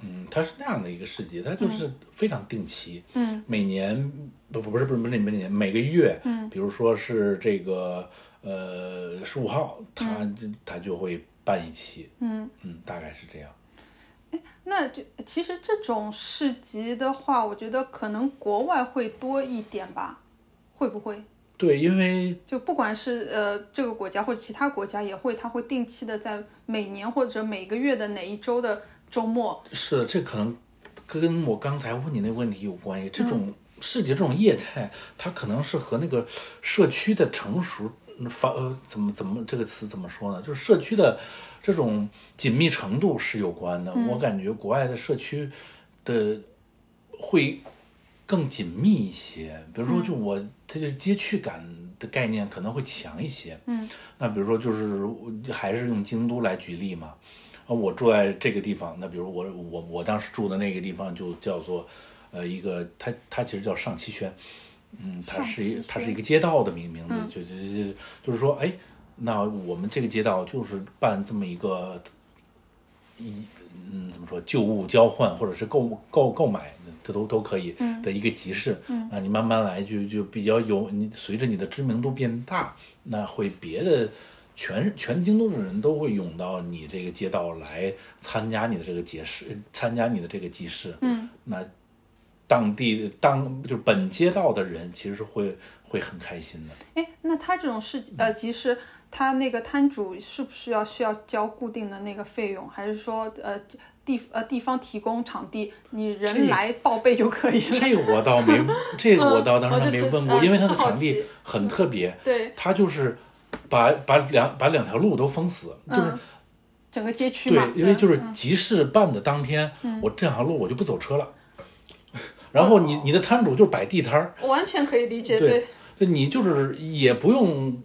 嗯，它是那样的一个市集，它就是非常定期。嗯，每年不不不是不是每每年每个月，嗯，比如说是这个。呃，十五号，他他就会办一期，嗯嗯，大概是这样。哎，那就其实这种市集的话，我觉得可能国外会多一点吧，会不会？对，因为就不管是呃这个国家或者其他国家，也会他会定期的在每年或者每个月的哪一周的周末。是，这可能跟我刚才问你那个问题有关系。这种市集这种业态，它可能是和那个社区的成熟。发呃怎么怎么这个词怎么说呢？就是社区的这种紧密程度是有关的。我感觉国外的社区的会更紧密一些。比如说，就我这个街区感的概念可能会强一些。嗯，那比如说，就是还是用京都来举例嘛。啊，我住在这个地方，那比如我我我当时住的那个地方就叫做呃一个，它它其实叫上七轩。嗯，它是一它是一个街道的名名字，就就就就是说，哎，那我们这个街道就是办这么一个一嗯怎么说旧物交换或者是购购购买，这都都可以的一个集市。啊，你慢慢来就就比较有你随着你的知名度变大，那会别的全全京都的人都会涌到你这个街道来参加你的这个集市，参加你的这个集市。嗯，那。当地当就是本街道的人，其实是会会很开心的。哎，那他这种是呃，集市，他那个摊主是不是要需要交固定的那个费用，还是说呃地呃地方提供场地，你人来报备就可以了？这个我倒没，这个我倒当时没问过，因为他的场地很特别。对，他就是把把两把两条路都封死，就是整个街区嘛。对，因为就是集市办的当天，我这条路我就不走车了。然后你你的摊主就是摆地摊儿，完全可以理解。对，对。你就是也不用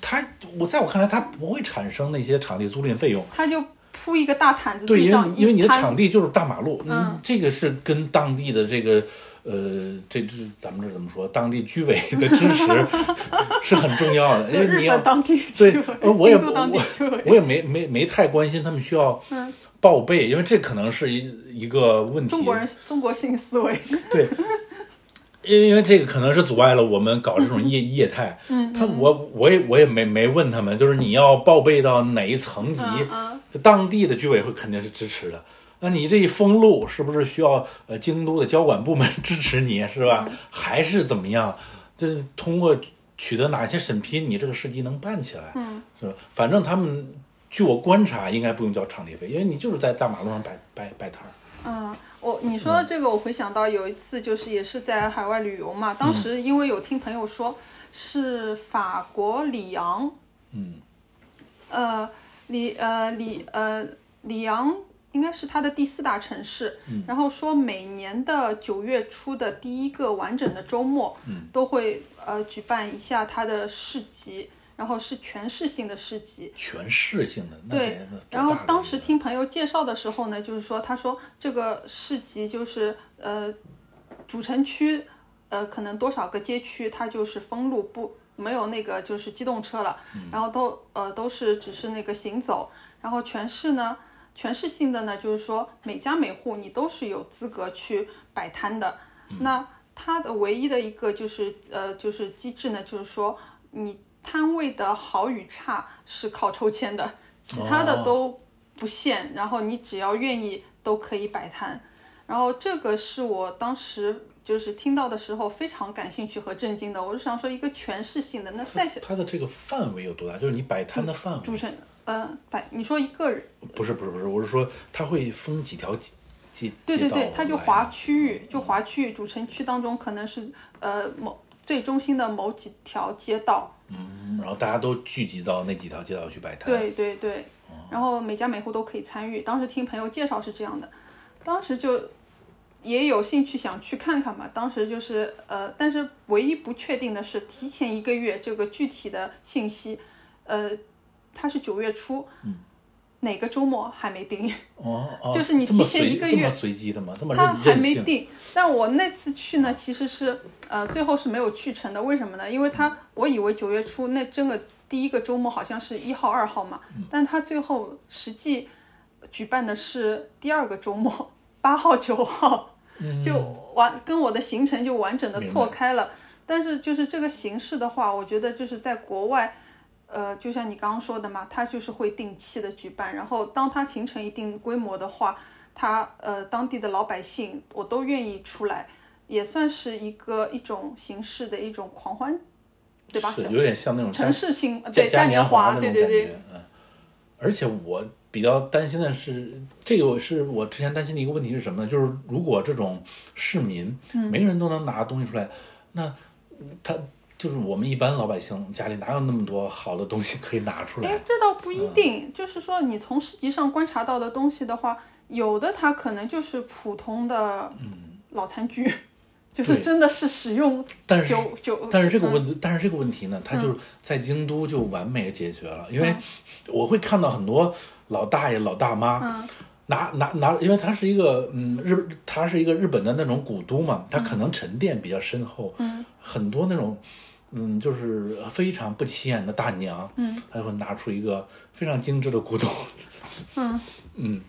他，我在我看来他不会产生那些场地租赁费用，他就铺一个大毯子，对，因为因为你的场地就是大马路，嗯，这个是跟当地的这个呃，这这咱们这怎么说，当地居委的支持 是很重要的，因为你要当地对，我也我我也没没没太关心他们需要。报备，因为这可能是一一个问题。中国人中国性思维，对，因为因为这个可能是阻碍了我们搞这种业 业态。嗯，他我我也我也没没问他们，就是你要报备到哪一层级，嗯就当地的居委会肯定是支持的。那你这一封路，是不是需要呃京都的交管部门 支持你，是吧？还是怎么样？就是通过取得哪些审批，你这个市集能办起来，嗯，是吧？反正他们据我观察，应该不用交场地费，因为你就是在大马路上摆摆摆摊儿。嗯，我你说的这个，我回想到有一次，就是也是在海外旅游嘛，当时因为有听朋友说是法国里昂，嗯，呃里呃里呃里昂应该是它的第四大城市，然后说每年的九月初的第一个完整的周末，都会呃举办一下它的市集，然后是全市性的市集，全市性的，对然后当时听朋友介绍的时候呢，就是说，他说这个市集就是呃，主城区呃可能多少个街区它就是封路不没有那个就是机动车了，然后都呃都是只是那个行走，然后全市呢全市性的呢就是说每家每户你都是有资格去摆摊的，那它的唯一的一个就是呃就是机制呢，就是说你摊位的好与差是靠抽签的，其他的都不限，然后你只要愿意都可以摆摊。然后这个是我当时就是听到的时候非常感兴趣和震惊的，我是想说一个全市性的，那再小它的这个范围有多大？就是你摆摊的范围？主城，呃，摆你说一个人，不是不是不是，我是说它会分几条街对对对，它就划区域，就划区域，主城区当中可能是呃某最中心的某几条街道，嗯然后大家都聚集到那几条街道去摆摊。对对对，然后每家每户都可以参与。当时听朋友介绍是这样的，当时就也有兴趣想去看看嘛。当时就是呃，但是唯一不确定的是提前一个月这个具体的信息，呃，它是九月初，哪个周末还没定。哦哦，就是你提前一个月这么随机的吗？这么他还？没定，但我那次去呢，其实是呃最后是没有去成的。为什么呢？因为他我以为九月初那真的第一个周末好像是一号、二号嘛，但他最后实际举办的是第二个周末，八号、九号，就完跟我的行程就完整的错开了。但是就是这个形式的话，我觉得就是在国外。呃，就像你刚刚说的嘛，它就是会定期的举办，然后当它形成一定规模的话，它呃当地的老百姓我都愿意出来，也算是一个一种形式的一种狂欢，对吧？是有点像那种城市性对嘉年华，那对对对，嗯。而且我比较担心的是，这个是我之前担心的一个问题是什么呢？就是如果这种市民，嗯每个人都能拿东西出来，那他就是我们一般老百姓家里哪有那么多好的东西可以拿出来？哎来？，这倒不嗯一定，就是说你从市集上观察到的东西的话，有的它可能就是普通的老餐具，就是真的是使用但是久久，但是这个嗯问，但是这个问题呢，它就是在京都就完美的解决了，因为我会看到很多老大爷、老大妈，拿拿拿，因为它是一个嗯日，它是一个日本的那种古都嘛，它可能沉淀比较深厚，很多那种嗯就是非常不起眼的大娘，嗯，她会拿出一个非常精致的古董，嗯。嗯，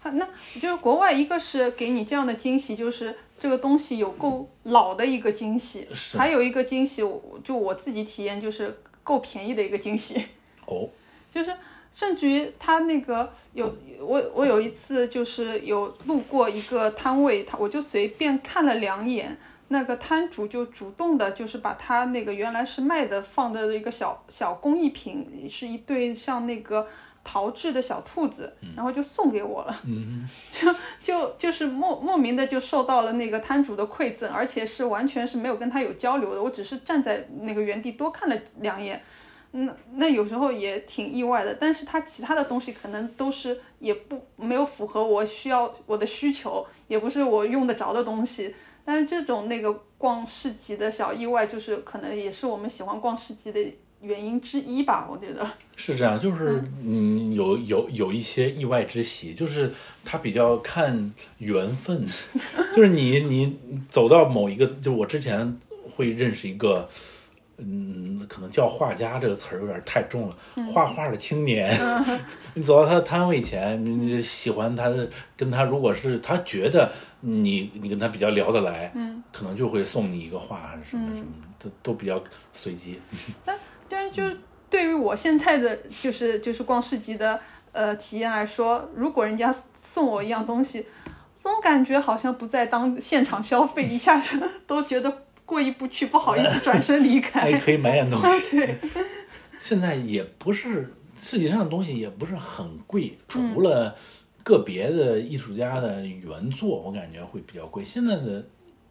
好，那就是国外一个是给你这样的惊喜，就是这个东西有够老的一个惊喜，是。还有一个惊喜，就我自己体验就是够便宜的一个惊喜，哦，就是甚至于他那个有我我有一次就是有路过一个摊位，他我就随便看了两眼。那个摊主就主动的，就是把他那个原来是卖的放的一个小小工艺品，是一对像那个陶制的小兔子，然后就送给我了。嗯，就就就是莫莫名的就受到了那个摊主的馈赠，而且是完全是没有跟他有交流的，我只是站在那个原地多看了两眼。那，那有时候也挺意外的，但是他其他的东西可能都是也不没有符合我需要我的需求，也不是我用得着的东西。但是这种那个逛市集的小意外，就是可能也是我们喜欢逛市集的原因之一吧，我觉得。是这样，就是嗯，有有有一些意外之喜，就是它比较看缘分，就是你你走到某一个，就我之前会认识一个嗯，可能叫画家这个词儿有点太重了，画画的青年，你走到他的摊位前，你喜欢他的，跟他如果是他觉得你你跟他比较聊得来，嗯，可能就会送你一个画还是什么什么，都都比较随机。但但是就对于我现在的就是就是逛市集的呃体验来说，如果人家送我一样东西，总感觉好像不在当现场消费，一下子 都觉得。过意不去，不好意思转身离开。可以买点东西。对，现在也不是市集上的东西也不是很贵，除了个别的艺术家的原作，我感觉会比较贵。现在的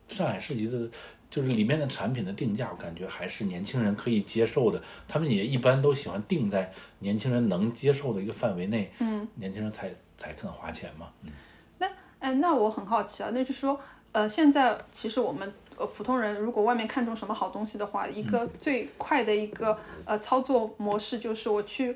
上海市集的，就是里面的产品的定价，我感觉还是年轻人可以接受的。他们也一般都喜欢定在年轻人能接受的一个范围内。嗯，年轻人才才肯花钱嘛。嗯。那哎，那我很好奇啊，那就是说，呃，现在其实我们。呃，普通人如果外面看中什么好东西的话，一个最快的一个呃操作模式就是我去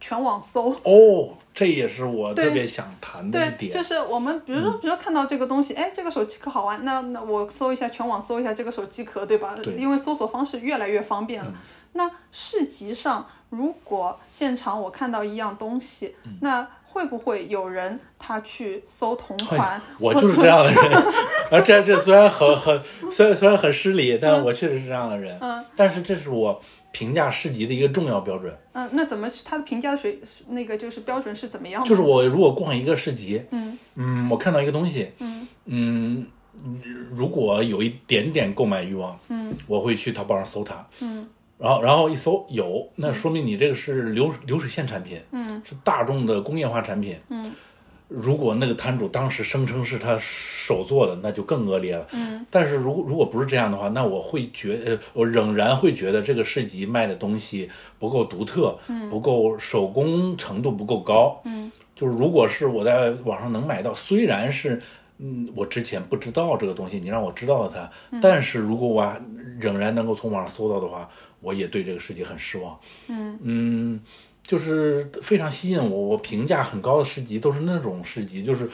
全网搜。哦，这也是我特别想谈的一点。对，就是我们比如说，比如说看到这个东西，哎，这个手机壳好玩，那那我搜一下全网搜一下这个手机壳，对吧？对。因为搜索方式越来越方便了。那市集上，如果现场我看到一样东西，那。会不会有人他去搜同款？我就是这样的人，而这这虽然很很虽然虽然很失礼，但我确实是这样的人。嗯，但是这是我评价市集的一个重要标准。嗯，那怎么他的评价的水那个就是标准是怎么样？就是我如果逛一个市集，嗯嗯，我看到一个东西，嗯嗯，如果有一点点购买欲望，嗯，我会去淘宝上搜它，嗯。然后，然后一搜有，那说明你这个是流流水线产品，嗯，是大众的工业化产品，嗯。如果那个摊主当时声称是他手做的，那就更恶劣了，嗯。但是如果如果不是这样的话，那我会觉呃，我仍然会觉得这个市集卖的东西不够独特，嗯，不够手工程度不够高，嗯。就是如果是我在网上能买到，虽然是。嗯，我之前不知道这个东西，你让我知道了它。但是如果我仍然能够从网上搜到的话，我也对这个世界很失望。嗯嗯，就是非常吸引我，我评价很高的市集都是那种市集，就是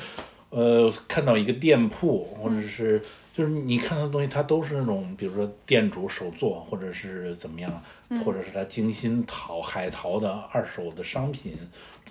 呃，看到一个店铺或者是就是你看到的东西，它都是那种，比如说店主手做或者是怎么样，或者是他精心淘海淘的二手的商品。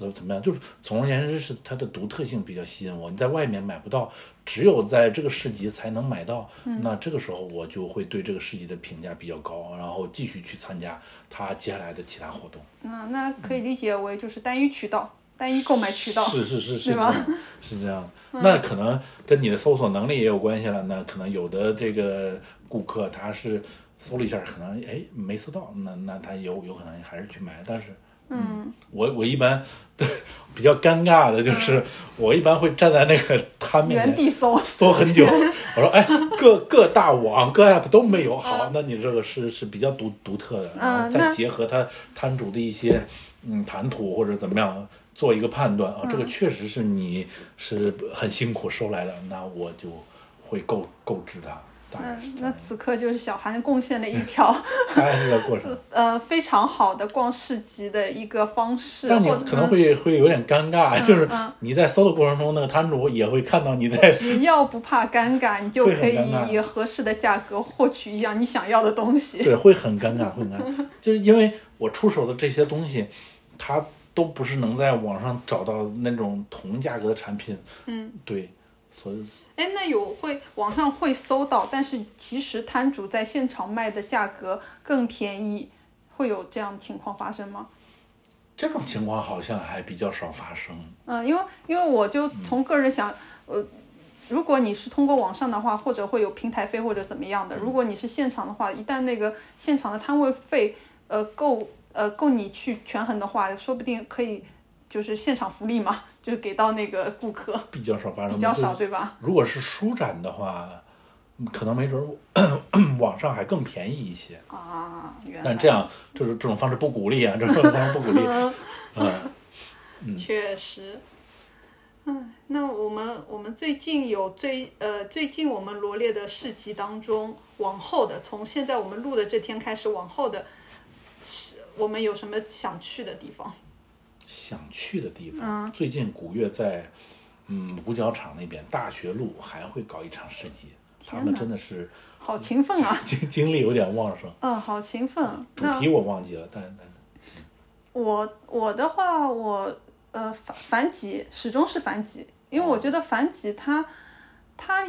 怎怎么样？就是总而言之，是它的独特性比较吸引我。你在外面买不到，只有在这个市集才能买到。那这个时候，我就会对这个市集的评价比较高，然后继续去参加它接下来的其他活动。那那可以理解为就是单一渠道、单一购买渠道。是是是是这样，是这样。那可能跟你的搜索能力也有关系了。那可能有的这个顾客他是搜了一下，可能哎没搜到，那那他有有可能还是去买，但是。嗯，我我一般比较尴尬的就是，我一般会站在那个摊面原地搜搜很久。我说，哎，各各大网各 app 都没有，好，那你这个是是比较独独特的，然后再结合他摊主的一些嗯谈吐或者怎么样做一个判断啊，这个确实是你是很辛苦收来的，那我就会购购置它。那那此刻就是小韩贡献了一条，过程，呃，非常好的逛市集的一个方式。但你可能会会有点尴尬，就是你在搜的过程中，那个摊主也会看到你在。只要不怕尴尬，你就可以以合适的价格获取一样你想要的东西。对，会很尴尬，会很尴尬，就是因为我出手的这些东西，它都不是能在网上找到那种同价格的产品。嗯，对。所以，哎，那有会网上会搜到，但是其实摊主在现场卖的价格更便宜，会有这样的情况发生吗？这种情况好像还比较少发生。嗯，因为因为我就从个人想，呃，如果你是通过网上的话，或者会有平台费或者怎么样的，如果你是现场的话，一旦那个现场的摊位费，呃，够呃够你去权衡的话，说不定可以就是现场福利嘛。就是给到那个顾客比较少发生，比较少对吧？如果是书展的话，可能没准 网上还更便宜一些啊。但这样就是这种方式不鼓励啊，这种方式不鼓励。嗯，确实。嗯，那我们我们最近有最呃最近我们罗列的市集当中，往后的从现在我们录的这天开始往后的，是我们有什么想去的地方？想去的地方，最近古月在，嗯，五角场那边大学路还会搞一场市集，他们真的是好勤奋啊！精精力有点旺盛。嗯，好勤奋。主题我忘记了，但但我我的话，我呃反反几始终是反几，因为我觉得反几它它，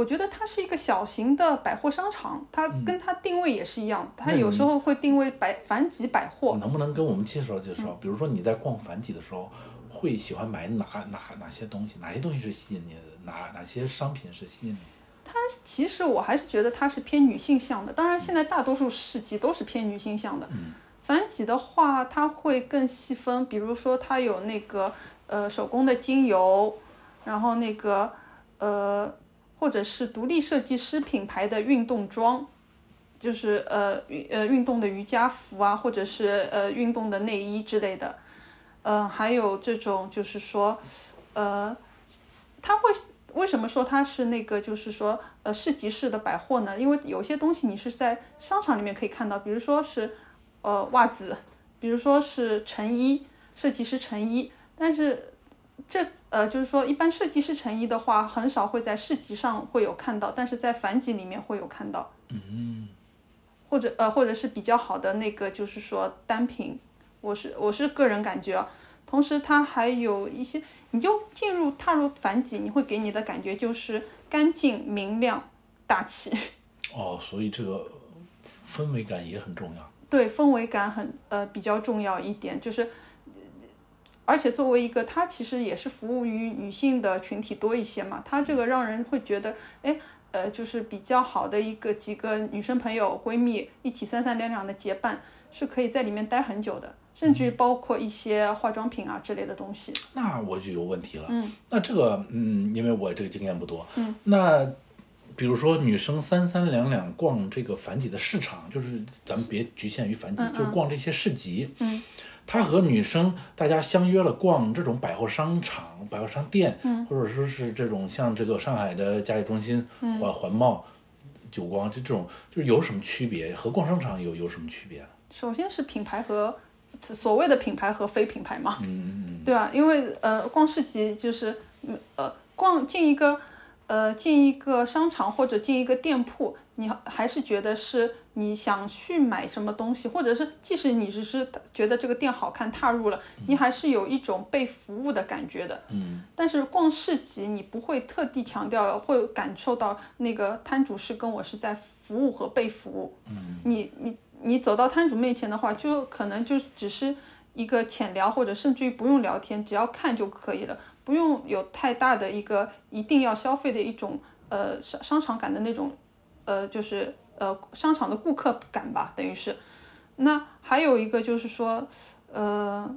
我觉得它是一个小型的百货商场，它跟它定位也是一样，它有时候会定位百反几百货。能不能跟我们介绍介嗯绍？比如说你在逛繁几的时候，会喜欢买哪哪哪些东西？哪些东西是吸引你的？哪哪些商品是吸引你？它其实我还是觉得它是偏女性向的，当然现在大多数市集都是偏女性向的。繁几的话，它会更细分，比如说它有那个呃手工的精油，然后那个呃或者是独立设计师品牌的运动装，就是呃呃运动的瑜伽服啊，或者是呃运动的内衣之类的。嗯、还有这种就是说，呃，它会为什么说它是那个就是说呃市集式的百货呢？因为有些东西你是在商场里面可以看到，比如说是呃袜子，比如说是成衣，设计师成衣，但是这呃就是说一般设计师成衣的话，很少会在市集上会有看到，但是在繁集里面会有看到。嗯。或者呃或者是比较好的那个就是说单品，我是我是个人感觉啊。同时，它还有一些，你就进入踏入繁几，你会给你的感觉就是干净、明亮、大气。哦，所以这个氛围感也很重要。对，氛围感很呃比较重要一点，就是，呃而且作为一个，它其实也是服务于女性的群体多一些嘛，它这个让人会觉得，哎，呃，就是比较好的一个几个女生朋友闺蜜一起三三两两的结伴，是可以在里面待很久的，甚至于包括一些化妆品啊之类的东西。那我就有问题了。嗯，那这个，嗯，因为我这个经验不多。嗯，那比如说女生三三两两逛这个繁几的市场，就是咱们别局限于繁几，就是逛这些市集。嗯，他和女生大家相约了逛这种百货商场、百货商店，嗯，或者说是这种像这个上海的嘉里中心、环环贸、久光就这种，就是有什么区别？和逛商场有有什么区别？首先是品牌和所谓的品牌和非品牌嘛，嗯嗯对啊，因为呃，逛市集就是嗯呃，逛进一个呃进一个商场或者进一个店铺，你还是觉得是你想去买什么东西，或者是即使你只是觉得这个店好看，踏入了，你还是有一种被服务的感觉的。嗯但是逛市集，你不会特地强调，会感受到那个摊主是跟我是在服务和被服务。嗯你你你走到摊主面前的话，就可能就只是一个浅聊，或者甚至于不用聊天，只要看就可以了，不用有太大的一个一定要消费的一种呃商商场感的那种呃就是呃商场的顾客感吧，等于是。那还有一个就是说，呃，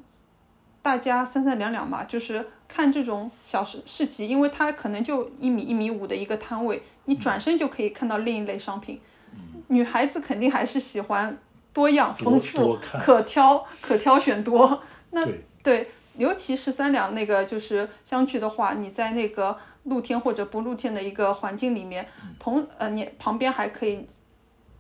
大家三三两两嘛，就是看这种小市市集，因为它可能就一米一米五的一个摊位，你转身就可以看到另一类商品。女孩子肯定还是喜欢多样丰富可挑可挑选多。那对对，尤其是三两那个就是相聚的话，你在那个露天或者不露天的一个环境里面，同呃你旁边还可以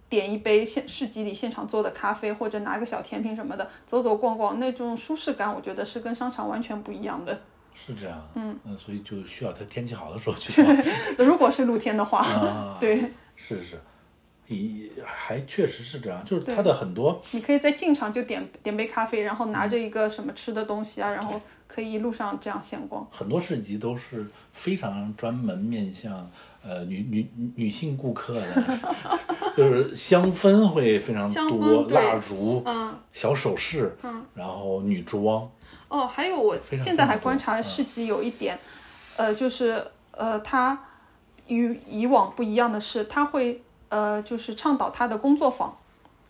点一杯现市集里现场做的咖啡，或者拿个小甜品什么的，走走逛逛，那种舒适感，我觉得是跟商场完全不一样的。是这样。嗯所以就需要它天气好的时候去逛。如果是露天的话，啊，对，是是，也还确实是这样，就是它的很多你可以在进场就点点杯咖啡，然后拿着一个什么吃的东西啊，然后可以一路上这样闲逛。很多市集都是非常专门面向呃女女女性顾客的，就是香氛会非常多，蜡烛、嗯。小首饰，嗯。然后女装，哦，还有我现在还观察市集有一点，呃，就是呃，它与以往不一样的是，它会呃，就是倡导他的工作坊。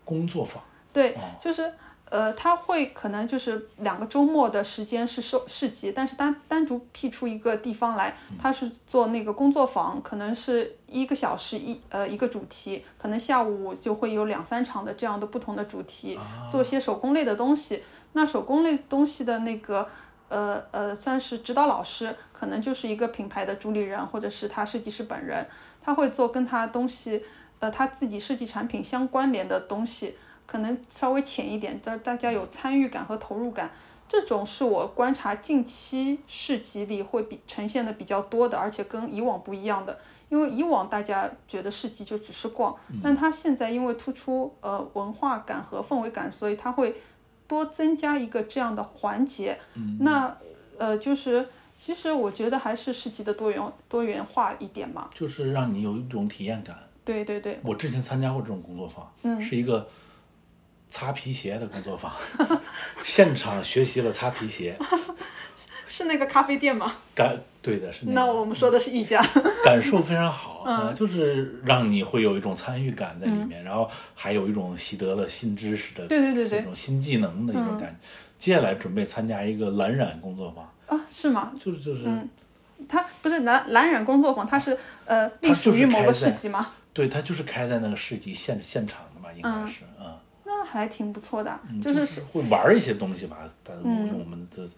工作坊。对哦，就是呃，他会可能就是两个周末的时间是收市集，但是单单独辟出一个地方来，他是做那个工作坊，可能是一个小时一呃一个主题，可能下午就会有两三场的这样的不同的主题，做一些手工类的东西。那手工类东西的那个。呃呃，算是指导老师，可能就是一个品牌的主理人，或者是他设计师本人，他会做跟他东西，呃，他自己设计产品相关联的东西，可能稍微浅一点，但大家有参与感和投入感。这种是我观察近期市集里会比呈现的比较多的，而且跟以往不一样的。因为以往大家觉得市集就只是逛，但它现在因为突出呃文化感和氛围感，所以它会多增加一个这样的环节。那呃就是。其实我觉得还是市集的多元多元化一点嘛。就是让你有一种体验感。对对对，我之前参加过这种工作坊，嗯是一个擦皮鞋的工作坊，现场学习了擦皮鞋，是那个咖啡店吗？感对的是那个那我们说的是一家。感受非常好，呃就是让你会有一种参与感在里面，然后还有一种习得了新知识的对对对对这种新技能的一种感觉。接下来准备参加一个蓝染工作坊，啊，是吗？就是就是、嗯它不是蓝蓝染工作坊，它是呃隶属于某个市集吗？对，它就是开在那个市集现现场的吧，应该是啊。那还挺不错的，嗯就是是会玩一些东西吧，但嗯用我们的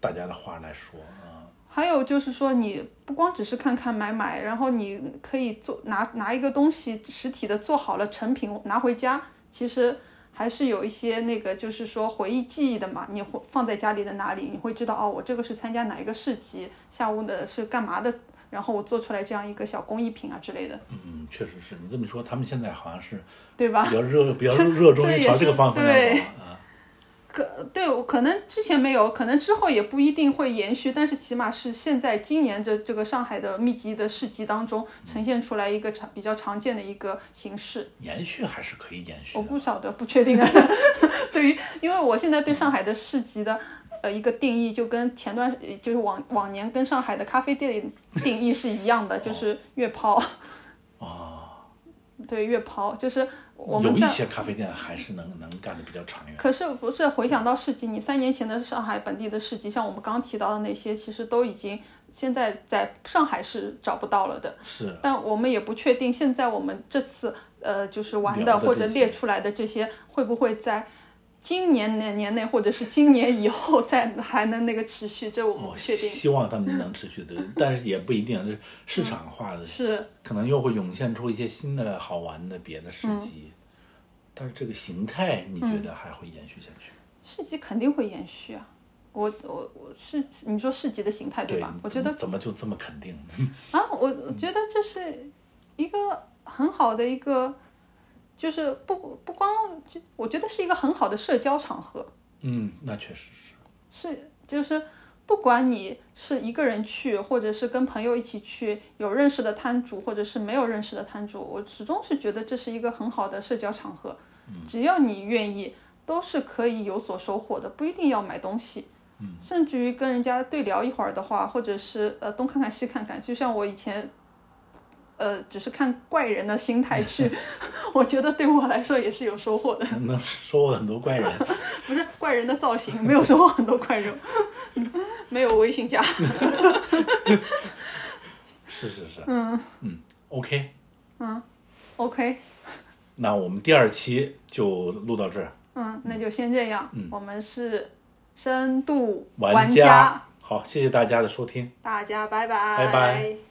大家的话来说啊，还有就是说，你不光只是看看买买，然后你可以做拿拿一个东西实体的做好了成品拿回家，其实还是有一些那个就是说回忆记忆的嘛。你会放在家里的哪里，你会知道哦，我这个是参加哪一个市集，下午的是干嘛的，然后我做出来这样一个小工艺品啊之类的，嗯，确实是你这么说，他们现在好像是对吧比？较热，比较热 衷于朝这个方向对。可对，我可能之前没有，可能之后也不一定会延续，但是起码是现在今年这这个上海的密集的市集当中呈现出来一个常比较常见的一个形式。延续还是可以延续。我不晓得，不确定。对于，因为我现在对上海的市集的呃一个定义，就跟前段呃就是往往年跟上海的咖啡店定义是一样的，就是月抛。对，月抛就是我们。有一些咖啡店还是能能干的比较长远。可是不是回想到市集，你三年前的上海本地的市集，像我们刚刚提到的那些，其实都已经现在在上海是找不到了的。是但我们也不确定，现在我们这次呃就是玩的的或者列出来的这些，会不会在今年年年内或者是今年以后再还能那个持续？这我们确定。希望他们能持续的，但是也不一定，这市场化的是，可能又会涌现出一些新的好玩的别的市嗯集，但是这个形态你觉得还会延续下去？市集肯定会延续啊。我我我是你说市集的形态对吧？我觉得怎么就这么肯定呢？啊，我我觉得这是一个很好的一个，就是不不光，就我觉得是一个很好的社交场合。嗯，那确实是。是，就是不管你是一个人去，或者是跟朋友一起去，有认识的摊主，或者是没有认识的摊主，我始终是觉得这是一个很好的社交场合。只要你愿意，都是可以有所收获的，不一定要买东西。甚至于跟人家对聊一会儿的话，或者是呃东看看西看看，就像我以前。呃，只是看怪人的心态去，我觉得对我来说也是有收获的。能收获很多怪人，不是怪人的造型，没有收获很多怪人，没有微信加。是是是，嗯嗯，OK，嗯 OK，那我们第二期就录到这儿，嗯，那就先这样。我们是深度玩家，好，谢谢大家的收听。大家拜拜，拜拜。